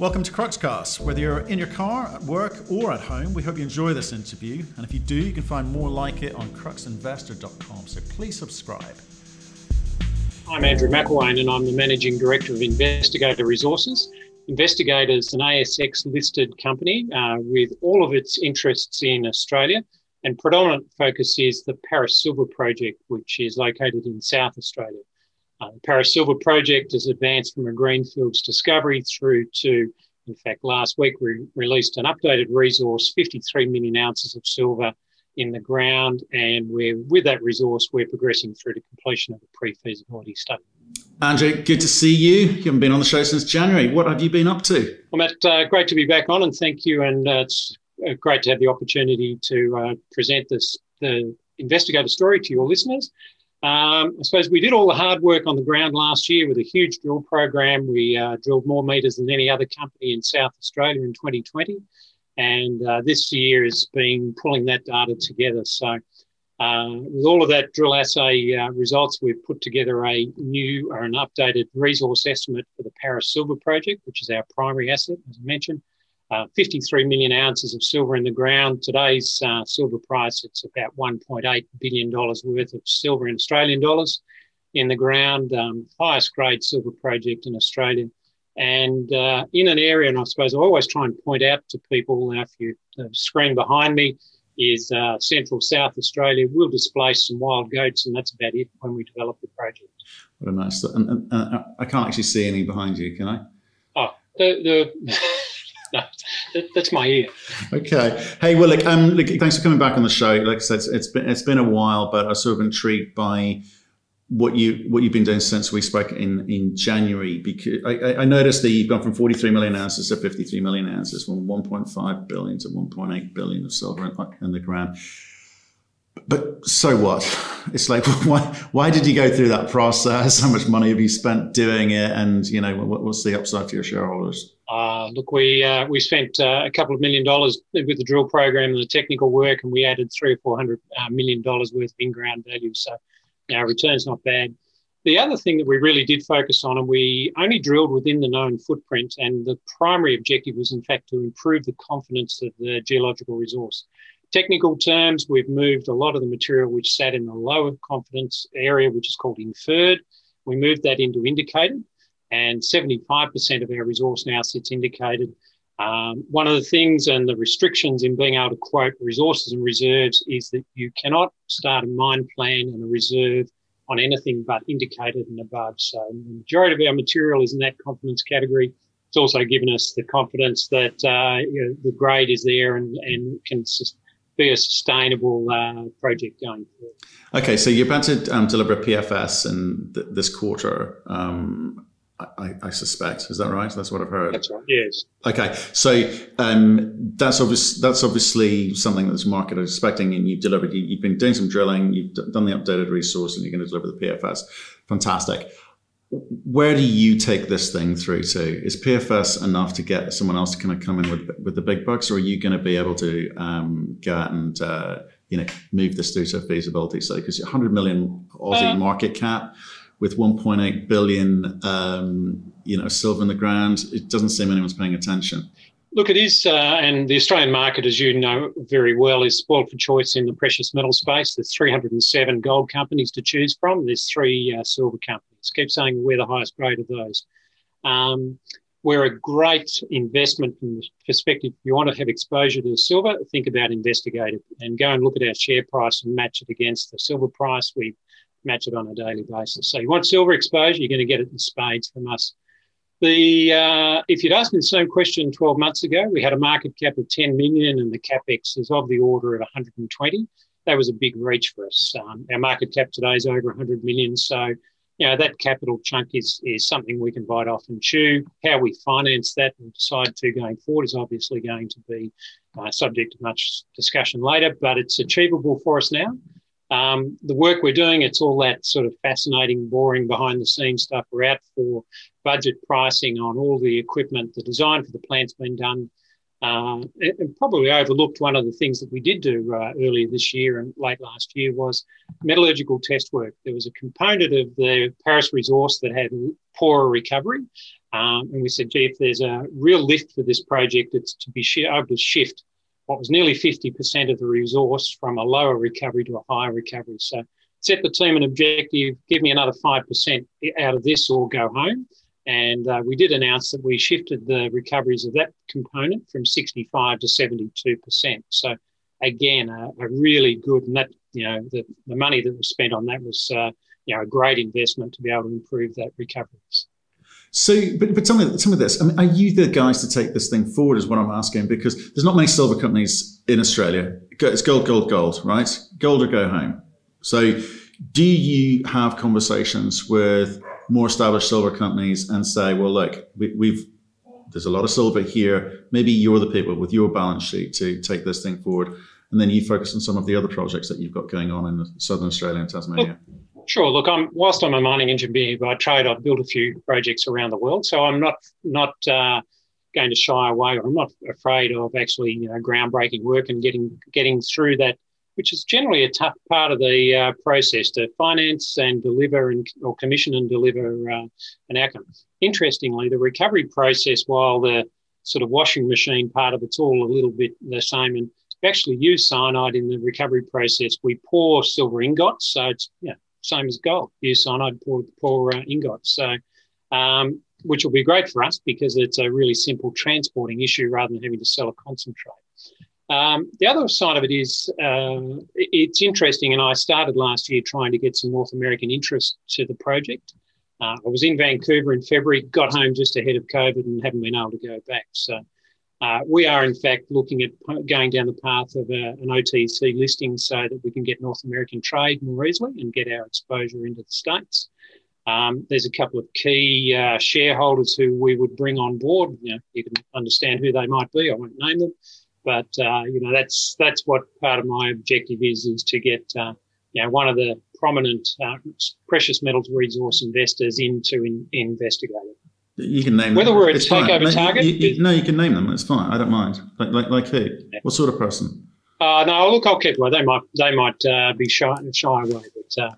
Welcome to Cruxcast. Whether you're in your car, at work, or at home, we hope you enjoy this interview. And if you do, you can find more like it on cruxinvestor.com. So please subscribe. I'm Andrew McIlwain, and I'm the Managing Director of Investigator Resources. Investigator is an ASX listed company uh, with all of its interests in Australia, and predominant focus is the Paris Silver Project, which is located in South Australia. Uh, the Paris Silver Project has advanced from a greenfields discovery through to, in fact, last week we released an updated resource, 53 million ounces of silver in the ground, and we're with that resource, we're progressing through to completion of the pre-feasibility study. Andrew, good to see you. You haven't been on the show since January. What have you been up to? Well, Matt, uh, great to be back on, and thank you. And uh, it's uh, great to have the opportunity to uh, present this the investigator story to your listeners. Um, I suppose we did all the hard work on the ground last year with a huge drill program. We uh, drilled more meters than any other company in South Australia in 2020. And uh, this year has been pulling that data together. So, uh, with all of that drill assay uh, results, we've put together a new or an updated resource estimate for the Paris Silver Project, which is our primary asset, as I mentioned. Uh, 53 million ounces of silver in the ground. Today's uh, silver price, it's about $1.8 billion worth of silver in Australian dollars in the ground. Um, highest grade silver project in Australia. And uh, in an area, and I suppose I always try and point out to people, now if you the screen behind me is uh, central South Australia, we'll displace some wild goats, and that's about it when we develop the project. What a nice, and, and, and I can't actually see any behind you, can I? Oh, the, the that's my ear. Okay. Hey, well, look, um, look, thanks for coming back on the show. Like I said, it's, it's been it's been a while, but I was sort of intrigued by what you what you've been doing since we spoke in in January. Because I, I noticed that you've gone from 43 million ounces to 53 million ounces, from 1.5 billion to 1.8 billion of silver in the ground but so what? It's like, why, why did you go through that process? How much money have you spent doing it? And, you know, what, what's the upside for your shareholders? Uh, look, we uh, we spent uh, a couple of million dollars with the drill program and the technical work, and we added three or four hundred uh, dollars worth of in-ground value. So our return's not bad. The other thing that we really did focus on, and we only drilled within the known footprint, and the primary objective was, in fact, to improve the confidence of the geological resource technical terms, we've moved a lot of the material which sat in the lower confidence area, which is called inferred. We moved that into indicated, and 75% of our resource now sits indicated. Um, one of the things and the restrictions in being able to quote resources and reserves is that you cannot start a mine plan and a reserve on anything but indicated and above. So the majority of our material is in that confidence category. It's also given us the confidence that uh, you know, the grade is there and, and can be a sustainable uh, project going forward. Okay, so you're about to um, deliver a PFS in th- this quarter. Um, I, I, suspect is that right? That's what I've heard. That's right. Yes. Okay, so um, that's obvious. That's obviously something that this market is expecting, and you've delivered. You, have been doing some drilling. You've done the updated resource, and you're going to deliver the PFS. Fantastic where do you take this thing through to? Is PFS enough to get someone else to kind of come in with with the big bucks, or are you going to be able to um, go out and uh, you know move this through to a feasibility study? Because 100 million Aussie uh, market cap with 1.8 billion, um, you know, silver in the ground, it doesn't seem anyone's paying attention. Look, it is, uh, and the Australian market, as you know very well, is spoiled for choice in the precious metal space. There's 307 gold companies to choose from. There's three uh, silver companies keep saying we're the highest grade of those. Um, we're a great investment from the perspective. If you want to have exposure to silver, think about Investigator and go and look at our share price and match it against the silver price. We match it on a daily basis. So you want silver exposure, you're going to get it in spades from us. The uh, if you'd asked me the same question 12 months ago, we had a market cap of 10 million and the capex is of the order of 120. That was a big reach for us. Um, our market cap today is over 100 million, so you know, that capital chunk is, is something we can bite off and chew. How we finance that and decide to going forward is obviously going to be uh, subject to much discussion later, but it's achievable for us now. Um, the work we're doing, it's all that sort of fascinating, boring behind the scenes stuff. We're out for budget pricing on all the equipment. The design for the plant's been done. Um, and probably overlooked one of the things that we did do uh, earlier this year and late last year was metallurgical test work. There was a component of the Paris resource that had poorer recovery. Um, and we said, gee, if there's a real lift for this project, it's to be able to shift what was nearly 50% of the resource from a lower recovery to a higher recovery. So set the team an objective, give me another 5% out of this or go home. And uh, we did announce that we shifted the recoveries of that component from 65 to 72%. So again, a, a really good, and that, you know, the, the money that was spent on that was, uh, you know, a great investment to be able to improve that recoveries. So, but, but tell me, tell me this. I mean, are you the guys to take this thing forward? Is what I'm asking because there's not many silver companies in Australia. It's gold, gold, gold, right? Gold or go home. So, do you have conversations with more established silver companies and say, well, look, we, we've there's a lot of silver here. Maybe you're the people with your balance sheet to take this thing forward, and then you focus on some of the other projects that you've got going on in Southern Australia and Tasmania. Sure. Look, I'm whilst I'm a mining engineer by trade, I've built a few projects around the world, so I'm not not uh, going to shy away. I'm not afraid of actually you know groundbreaking work and getting getting through that, which is generally a tough part of the uh, process to finance and deliver and or commission and deliver uh, an outcome. Interestingly, the recovery process, while the sort of washing machine part of it's all a little bit the same and we actually use cyanide in the recovery process. We pour silver ingots, so it's yeah, same as gold. Use cyanide pour, pour uh, ingots. So, um, which will be great for us because it's a really simple transporting issue rather than having to sell a concentrate. Um, the other side of it is uh, it's interesting, and I started last year trying to get some North American interest to the project. Uh, I was in Vancouver in February, got home just ahead of COVID, and haven't been able to go back. So uh, we are, in fact, looking at going down the path of a, an OTC listing so that we can get North American trade more easily and get our exposure into the States. Um, there's a couple of key uh, shareholders who we would bring on board. You, know, you can understand who they might be. I won't name them, but uh, you know that's that's what part of my objective is is to get uh, you know one of the prominent uh, precious metals resource investors into in, investigate it. You can name whether them. we're a takeover target. You, you, no, you can name them. It's fine. I don't mind. Like like, like who? Yeah. What sort of person? Uh, no, look, I'll keep away. They might they might uh, be shy shy away, but uh,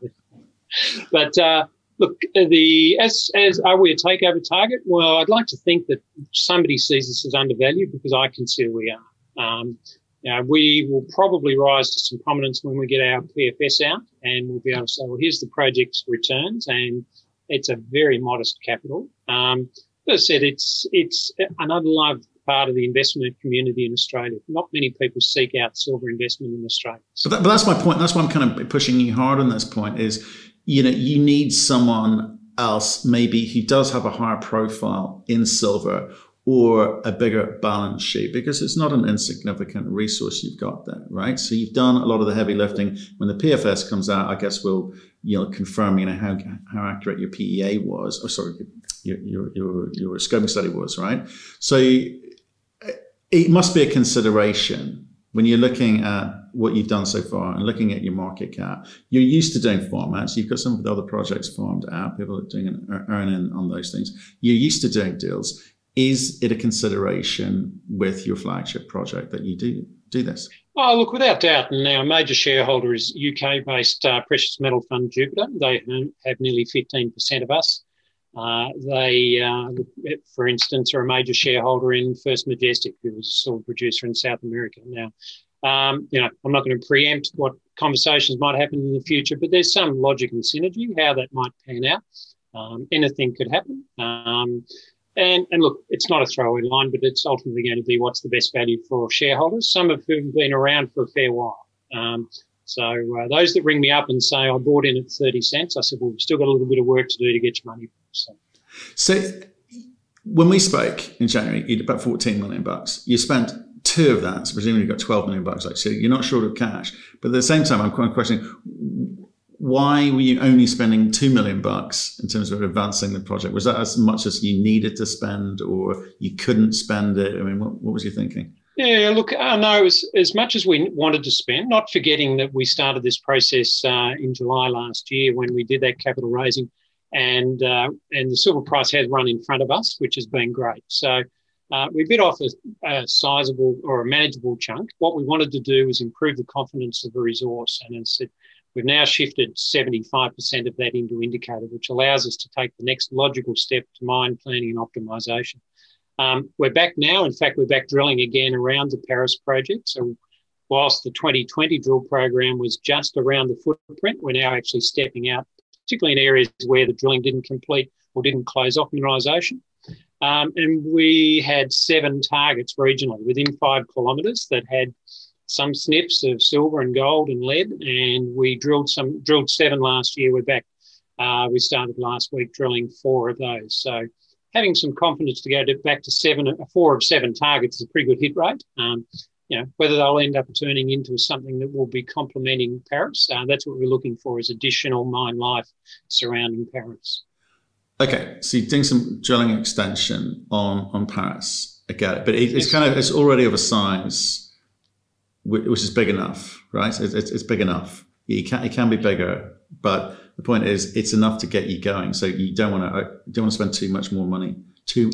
but uh, look, the as as are we a takeover target? Well, I'd like to think that somebody sees us as undervalued because I consider we are. Um, know, we will probably rise to some prominence when we get our PFS out, and we'll be able to say, well, here's the project's returns and it's a very modest capital. Um, as I said, it's it's an unloved part of the investment community in Australia. Not many people seek out silver investment in Australia. So that, but that's my point. That's why I'm kind of pushing you hard on this point. Is you know you need someone else maybe who does have a higher profile in silver or a bigger balance sheet because it's not an insignificant resource you've got there, right? So you've done a lot of the heavy lifting. When the PFS comes out, I guess we'll you know confirm you know how how accurate your PEA was, or sorry, your your your, your scoping study was, right? So it must be a consideration when you're looking at what you've done so far and looking at your market cap. You're used to doing farm-outs. You've got some of the other projects farmed out. People are doing an earning on those things. You're used to doing deals is it a consideration with your flagship project that you do do this? Oh, look, without doubt. And our major shareholder is UK based uh, precious metal fund Jupiter. They have nearly 15% of us. Uh, they, uh, for instance, are a major shareholder in First Majestic, who is a silver producer in South America. Now, um, you know, I'm not going to preempt what conversations might happen in the future, but there's some logic and synergy how that might pan out. Um, anything could happen. Um, and, and look, it's not a throwaway line, but it's ultimately going to be what's the best value for shareholders, some of whom have been around for a fair while. Um, so uh, those that ring me up and say I bought in at 30 cents, I said, well, we've still got a little bit of work to do to get your money. So, so when we spoke in January, you had about 14 million bucks. You spent two of that, so presumably you've got 12 million bucks. Like, so you're not short of cash. But at the same time, I'm questioning why were you only spending two million bucks in terms of advancing the project? Was that as much as you needed to spend, or you couldn't spend it? I mean, what, what was you thinking? Yeah, look, uh, no, as, as much as we wanted to spend, not forgetting that we started this process uh, in July last year when we did that capital raising, and uh, and the silver price has run in front of us, which has been great. So uh, we bit off a, a sizable or a manageable chunk. What we wanted to do was improve the confidence of the resource, and said, We've now shifted 75% of that into indicator, which allows us to take the next logical step to mine planning and optimisation. Um, we're back now. In fact, we're back drilling again around the Paris project. So, whilst the 2020 drill program was just around the footprint, we're now actually stepping out, particularly in areas where the drilling didn't complete or didn't close off. Um, and we had seven targets regionally within five kilometres that had some snips of silver and gold and lead, and we drilled some drilled seven last year. We're back. Uh, we started last week drilling four of those. So having some confidence to go to, back to seven, four of seven targets is a pretty good hit rate. Um, you know, whether they'll end up turning into something that will be complementing Paris, uh, that's what we're looking for is additional mine life surrounding Paris. Okay, so you're doing some drilling extension on on Paris. I get it, but it, it's kind of it's already of a size which is big enough, right? It's, it's, it's big enough. It can it can be bigger, but the point is it's enough to get you going. So you don't want to uh, don't want to spend too much more money, too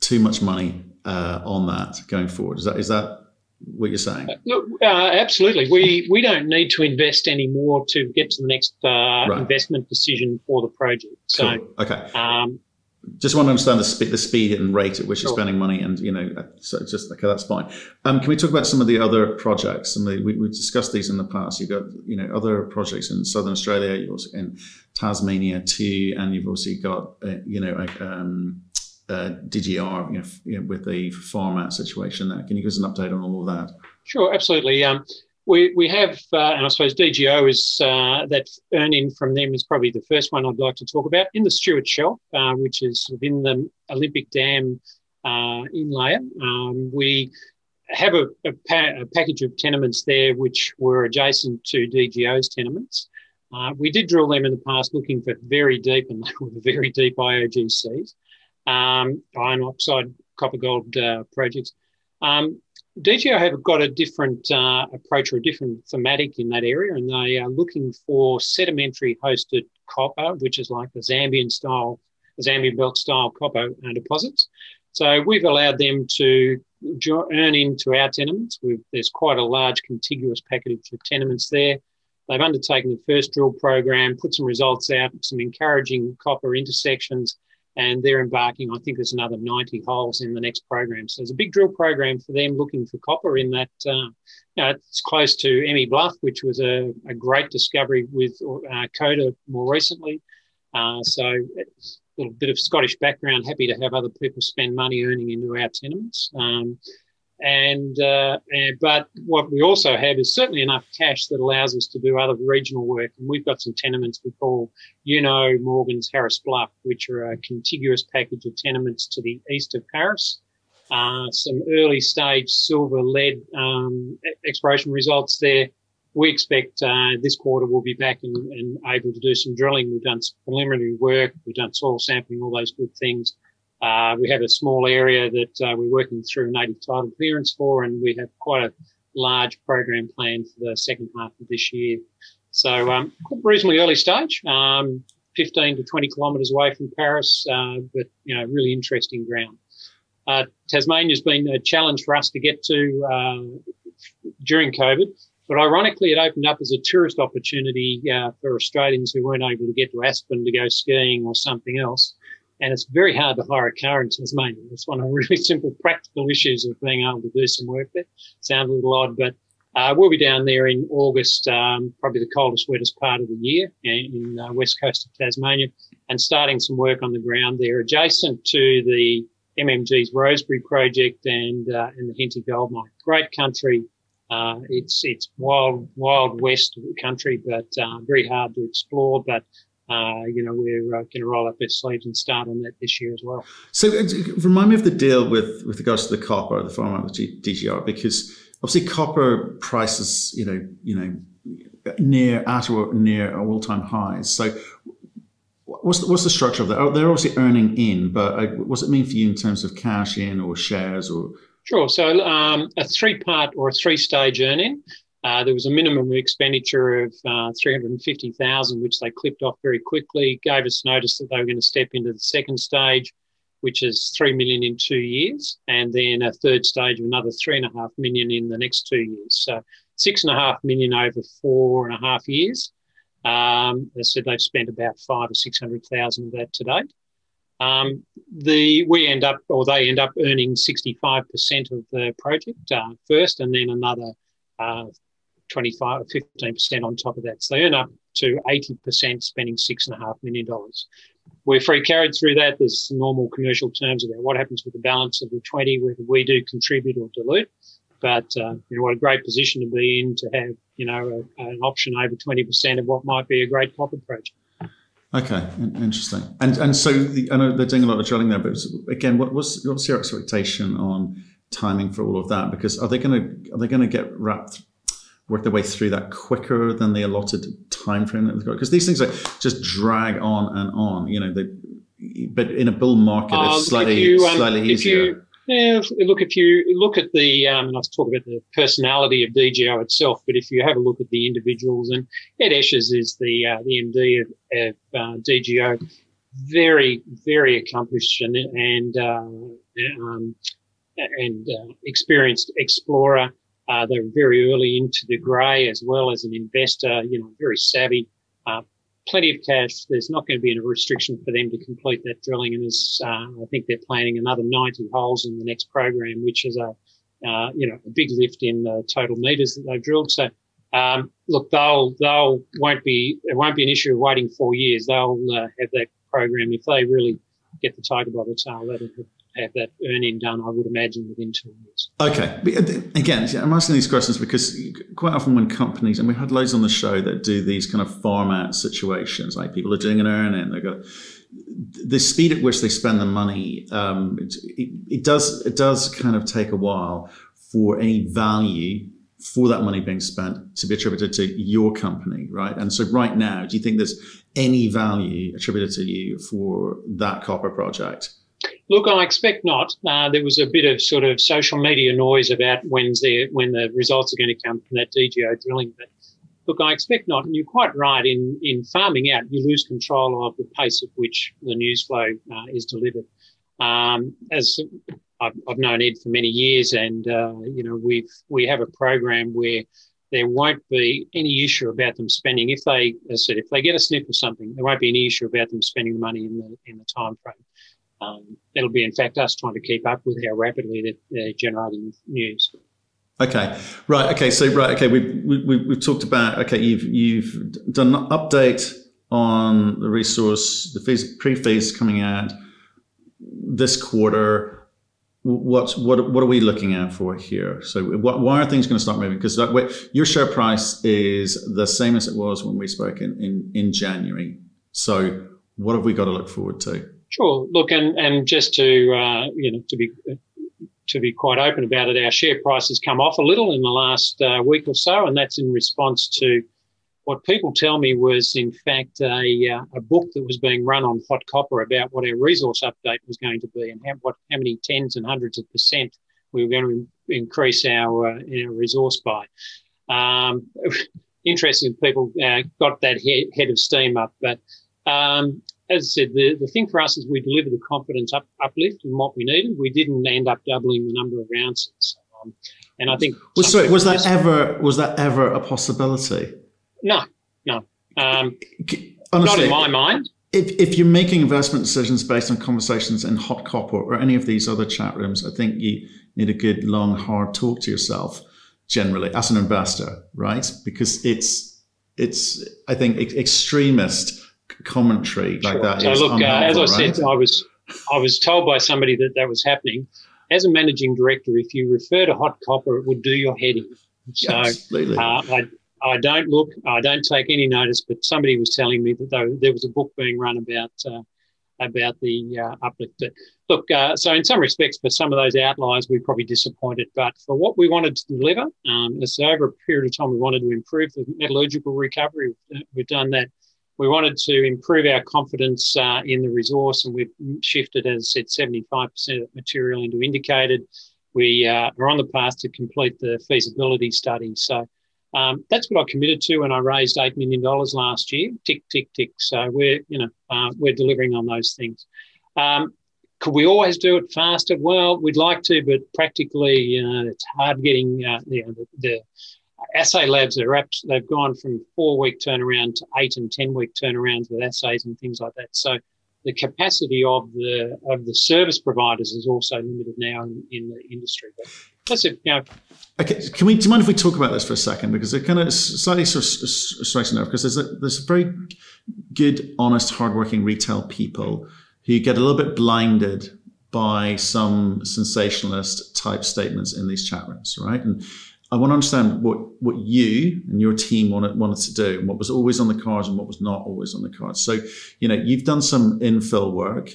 too much money uh, on that going forward. Is that is that what you're saying? Uh, look, uh, absolutely. We we don't need to invest any more to get to the next uh, right. investment decision for the project. So cool. okay. Um, just want to understand the speed, the speed and rate at which sure. you're spending money, and you know, so just okay, that's fine. Um, can we talk about some of the other projects? And we, we discussed these in the past. You've got you know other projects in Southern Australia, you've also in Tasmania too, and you've also got uh, you know um, uh, DGO you know, you know, with the farm-out situation there. Can you give us an update on all of that? Sure, absolutely. Um, we, we have, uh, and I suppose DGO is uh, that earn in from them is probably the first one I'd like to talk about in the Stuart Shelf, uh, which is within the Olympic Dam uh, inlayer. Um, we have a, a, pa- a, package of tenements there which were adjacent to DGO's tenements. Uh, we did drill them in the past looking for very deep and they were very deep IOGCs, um, iron oxide copper gold uh, projects. Um, DGO have got a different uh, approach or a different thematic in that area, and they are looking for sedimentary hosted copper, which is like the Zambian style, Zambian belt style copper uh, deposits. So we've allowed them to earn into our tenements. We've, there's quite a large contiguous package of tenements there. They've undertaken the first drill program, put some results out, some encouraging copper intersections, and they're embarking. I think there's another 90 holes in the next program. So there's a big drill program for them looking for copper in that. Uh, you know, it's close to Emmie Bluff, which was a, a great discovery with uh, Coda more recently. Uh, so a little bit of Scottish background. Happy to have other people spend money earning into our tenements. Um, and, uh, and, but what we also have is certainly enough cash that allows us to do other regional work. And we've got some tenements we call, you know, Morgan's Harris Bluff, which are a contiguous package of tenements to the east of Paris. Uh, some early stage silver lead um, exploration results there. We expect uh, this quarter we'll be back and, and able to do some drilling. We've done some preliminary work. We've done soil sampling, all those good things. Uh, we have a small area that uh, we're working through native title clearance for, and we have quite a large program planned for the second half of this year. So, um, reasonably early stage, um, 15 to 20 kilometres away from Paris, uh, but you know, really interesting ground. Uh, Tasmania's been a challenge for us to get to uh, during COVID, but ironically, it opened up as a tourist opportunity uh, for Australians who weren't able to get to Aspen to go skiing or something else and it's very hard to hire a car in Tasmania. It's one of the really simple practical issues of being able to do some work there. Sounds a little odd, but uh, we'll be down there in August, um, probably the coldest, wettest part of the year in, in uh, west coast of Tasmania, and starting some work on the ground there, adjacent to the MMG's Rosebery project and uh, and the Henty Gold Mine. Great country. Uh, it's it's wild wild west country, but uh, very hard to explore. But uh, you know, we're uh, going to roll up our sleeves and start on that this year as well. So, uh, remind me of the deal with with regards to the copper, the farm-out with DGO, because obviously copper prices, you know, you know, near at or near all time highs. So, what's the, what's the structure of that? Oh, they're obviously earning in, but uh, what does it mean for you in terms of cash in or shares or? Sure. So, um, a three part or a three stage earn in. Uh, there was a minimum expenditure of uh, 350,000, which they clipped off very quickly, gave us notice that they were going to step into the second stage, which is 3 million in two years, and then a third stage of another 3.5 million in the next two years. So six and a half million over four and a half years. Um, they said they've spent about five or six hundred thousand of that to date. Um, the we end up, or they end up earning 65% of the project uh, first, and then another uh, 25 or 15% on top of that. So they earn up to 80% spending $6.5 million. We're free carried through that. There's normal commercial terms about what happens with the balance of the 20, whether we do contribute or dilute. But, uh, you know, what a great position to be in to have, you know, a, an option over 20% of what might be a great copper project. Okay, interesting. And and so the, I know they're doing a lot of drilling there, but again, what was what's your expectation on timing for all of that? Because are they going to are they going to get wrapped work their way through that quicker than the allotted time frame that they've got? Because these things like just drag on and on. You know, they, but in a bull market, uh, it's slightly you, um, slightly easier. You, yeah, look, if you look at the, um, and I was talking about the personality of DGO itself, but if you have a look at the individuals, and Ed Eshuys is the uh, the MD of, of uh, DGO, very, very accomplished and and uh, um, and uh, experienced explorer. Uh, they're very early into De Grey as well as an investor, you know, very savvy, uh, plenty of cash. There's not going to be a restriction for them to complete that drilling. And as, uh, I think they're planning another 90 holes in the next program, which is a, uh, you know, a big lift in the total meters that they've drilled. So, um, look, they'll, they'll won't be, it won't be an issue of waiting four years. They'll uh, have that program if they really get the tiger by the tail. That'll have that earning done, I would imagine, within two years. Okay. Uh, again, I'm asking these questions because quite often when companies, and we've had loads on the show that do these kind of farm-out situations, like people are doing an earning, they've got the speed at which they spend the money, um, it, it, it, does it does kind of take a while for any value for that money being spent to be attributed to your company, right? And so right now, do you think there's any value attributed to you for that copper project? Look, I expect not. Uh, there was a bit of sort of social media noise about when's the, when the results are going to come from that DGO drilling. But look, I expect not. And you're quite right. In, in farming out, you lose control of the pace at which the news flow uh, is delivered. Um, as I've, I've, known Ed for many years, and uh, you know we've we have a program where there won't be any issue about them spending. If they, as I said, if they get a sniff of something, there won't be any issue about them spending the money in the in the time frame. Um, it'll be, in fact, us trying to keep up with how rapidly they're generating news. Okay, right. Okay, so right. Okay, we've we, we've talked about. Okay, you've you've done an update on the resource, the phase, pre-phase coming out this quarter. What what what are we looking at for here? So, what, why are things going to start moving? Because your share price is the same as it was when we spoke in, in in January. So, what have we got to look forward to? Sure. Look, and and just to uh, you know to be to be quite open about it, our share price has come off a little in the last uh, week or so, and that's in response to what people tell me was in fact a, uh, a book that was being run on HotCopper about what our resource update was going to be and how, what, how many tens and hundreds of percent we were going to increase our, uh, our resource by. Um, interesting, people uh, got that head, head of steam up, but um, as I said, the, the thing for us is we delivered the confidence up, uplift and what we needed. We didn't end up doubling the number of ounces. Um, and I think was, sorry, was that ever was that ever a possibility? No, no, um, Honestly, not in my mind. If, if you're making investment decisions based on conversations in HotCopper or any of these other chat rooms, I think you need a good long hard talk to yourself generally as an investor, right? Because it's it's I think extremist commentary like sure. that. So look, uh, as I right? said, I was I was told by somebody that that was happening. As a managing director, if you refer to HotCopper, it would do your head in. So uh, I, I don't look, I don't take any notice. But somebody was telling me that there, there was a book being run about uh, about the uh, uplift. Look, uh, so in some respects, for some of those outliers, we're probably disappointed. But for what we wanted to deliver, um, so over a period of time, we wanted to improve the metallurgical recovery. We've done that we wanted to improve our confidence uh, in the resource, and we've shifted, as I said, 75% of the material into indicated. We uh, are on the path to complete the feasibility study. So um, that's what I committed to when I raised $8 million last year. Tick, tick, tick. So we're, you know, uh, we're delivering on those things. Um, could we always do it faster? Well, we'd like to, but practically, you know, it's hard getting uh, you know, the, the assay labs are apps, they've gone from four week turnaround to eight and 10 week turnarounds with assays and things like that. So the capacity of the of the service providers is also limited now in, in the industry. But that's it. You know, Okay, can we? Do you mind if we talk about this for a second because it kind of slightly sort of strikes a nerve because there's a, there's very good, honest, hardworking retail people who get a little bit blinded by some sensationalist type statements in these chat rooms, right? And I want to understand what what you and your team wanted wanted to do, and what was always on the cards and what was not always on the cards. So, you know, you've done some infill work,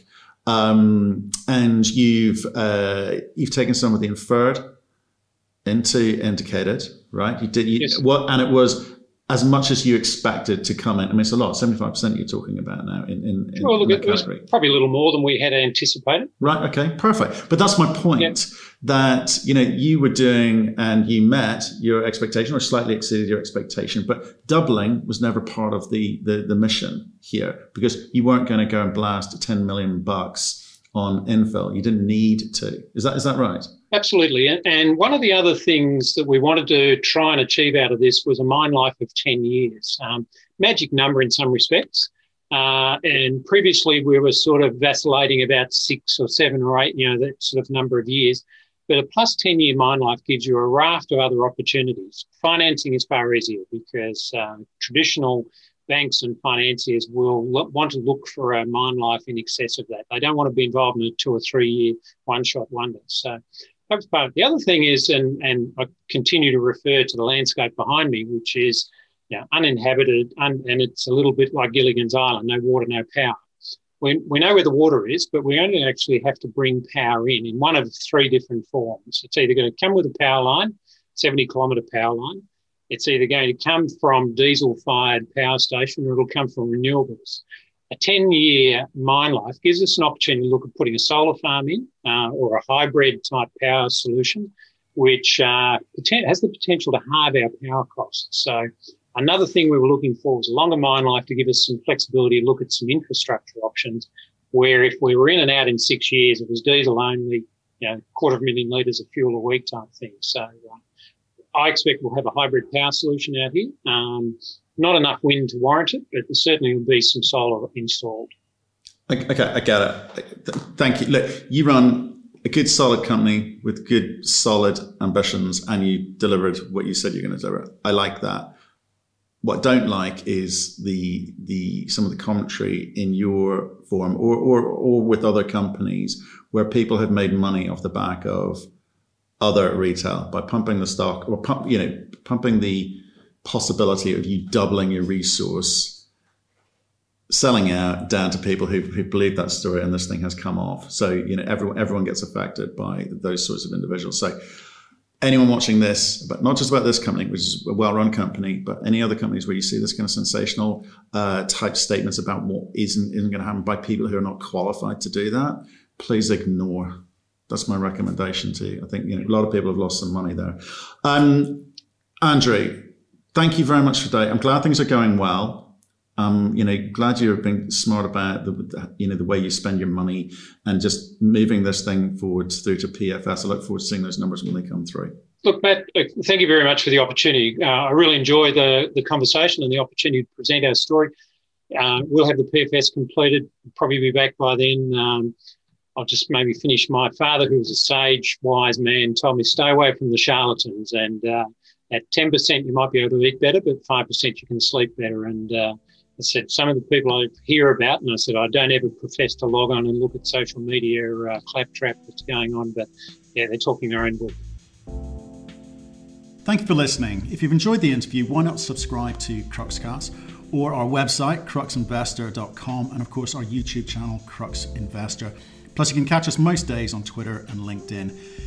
um, and you've uh, you've taken some of the inferred into indicated, right? You did you, yes. what, and it was as much as you expected to come in. I mean, it's a lot, 75% you're talking about now in, in, in Well, look, in probably a little more than we had anticipated. Right. Okay. Perfect. But that's my point yeah. that, you know, you were doing and you met your expectation or slightly exceeded your expectation, but doubling was never part of the, the, the mission here because you weren't going to go and blast 10 million bucks on infill. You didn't need to. Is that, is that right? Absolutely. And one of the other things that we wanted to try and achieve out of this was a mine life of 10 years. Um, magic number in some respects. Uh, and previously we were sort of vacillating about six or seven or eight, you know, that sort of number of years. But a plus 10 year mine life gives you a raft of other opportunities. Financing is far easier because um, traditional banks and financiers will want to look for a mine life in excess of that. They don't want to be involved in a two or three year one shot wonder. So that's part. The other thing is, and, and I continue to refer to the landscape behind me, which is you know, uninhabited, un, and it's a little bit like Gilligan's Island no water, no power. We, we know where the water is, but we only actually have to bring power in in one of three different forms. It's either going to come with a power line, 70 kilometre power line, it's either going to come from diesel fired power station or it'll come from renewables a 10 year mine life gives us an opportunity to look at putting a solar farm in uh, or a hybrid type power solution, which uh, has the potential to halve our power costs. So, another thing we were looking for was a longer mine life to give us some flexibility to look at some infrastructure options. Where if we were in and out in six years, it was diesel only, you know, quarter of a million litres of fuel a week type thing. So, uh, I expect we'll have a hybrid power solution out here. Um, not enough wind to warrant it, but there certainly will be some solar installed. Okay, I get it. Thank you. Look, you run a good, solid company with good, solid ambitions, and you delivered what you said you're going to deliver. I like that. What I don't like is the the some of the commentary in your form or or or with other companies where people have made money off the back of other retail by pumping the stock or pump, you know, pumping the possibility of you doubling your resource, selling out down to people who, who believe that story and this thing has come off. So, you know, everyone, everyone gets affected by those sorts of individuals. So anyone watching this, but not just about this company, which is a well-run company, but any other companies where you see this kind of sensational uh, type statements about what isn't, isn't going to happen by people who are not qualified to do that, please ignore. That's my recommendation to you. I think you know, a lot of people have lost some money there. Um, Andrew, thank you very much for today. I'm glad things are going well. Um, you know, glad you have been smart about the, you know, the way you spend your money and just moving this thing forward through to PFS. I look forward to seeing those numbers when they come through. Look, Matt, uh, thank you very much for the opportunity. Uh, I really enjoy the, the conversation and the opportunity to present our story. Uh, we'll have the PFS completed, probably be back by then. Um, I'll just maybe finish. My father, who was a sage, wise man, told me stay away from the charlatans and uh, at 10%, you might be able to eat better, but 5% you can sleep better. And uh, I said, some of the people I hear about, and I said, I don't ever profess to log on and look at social media uh, claptrap that's going on, but yeah, they're talking their own book. Thank you for listening. If you've enjoyed the interview, why not subscribe to Cruxcast or our website, cruxinvestor.com, and of course our YouTube channel, Crux Investor. Plus, you can catch us most days on Twitter and LinkedIn.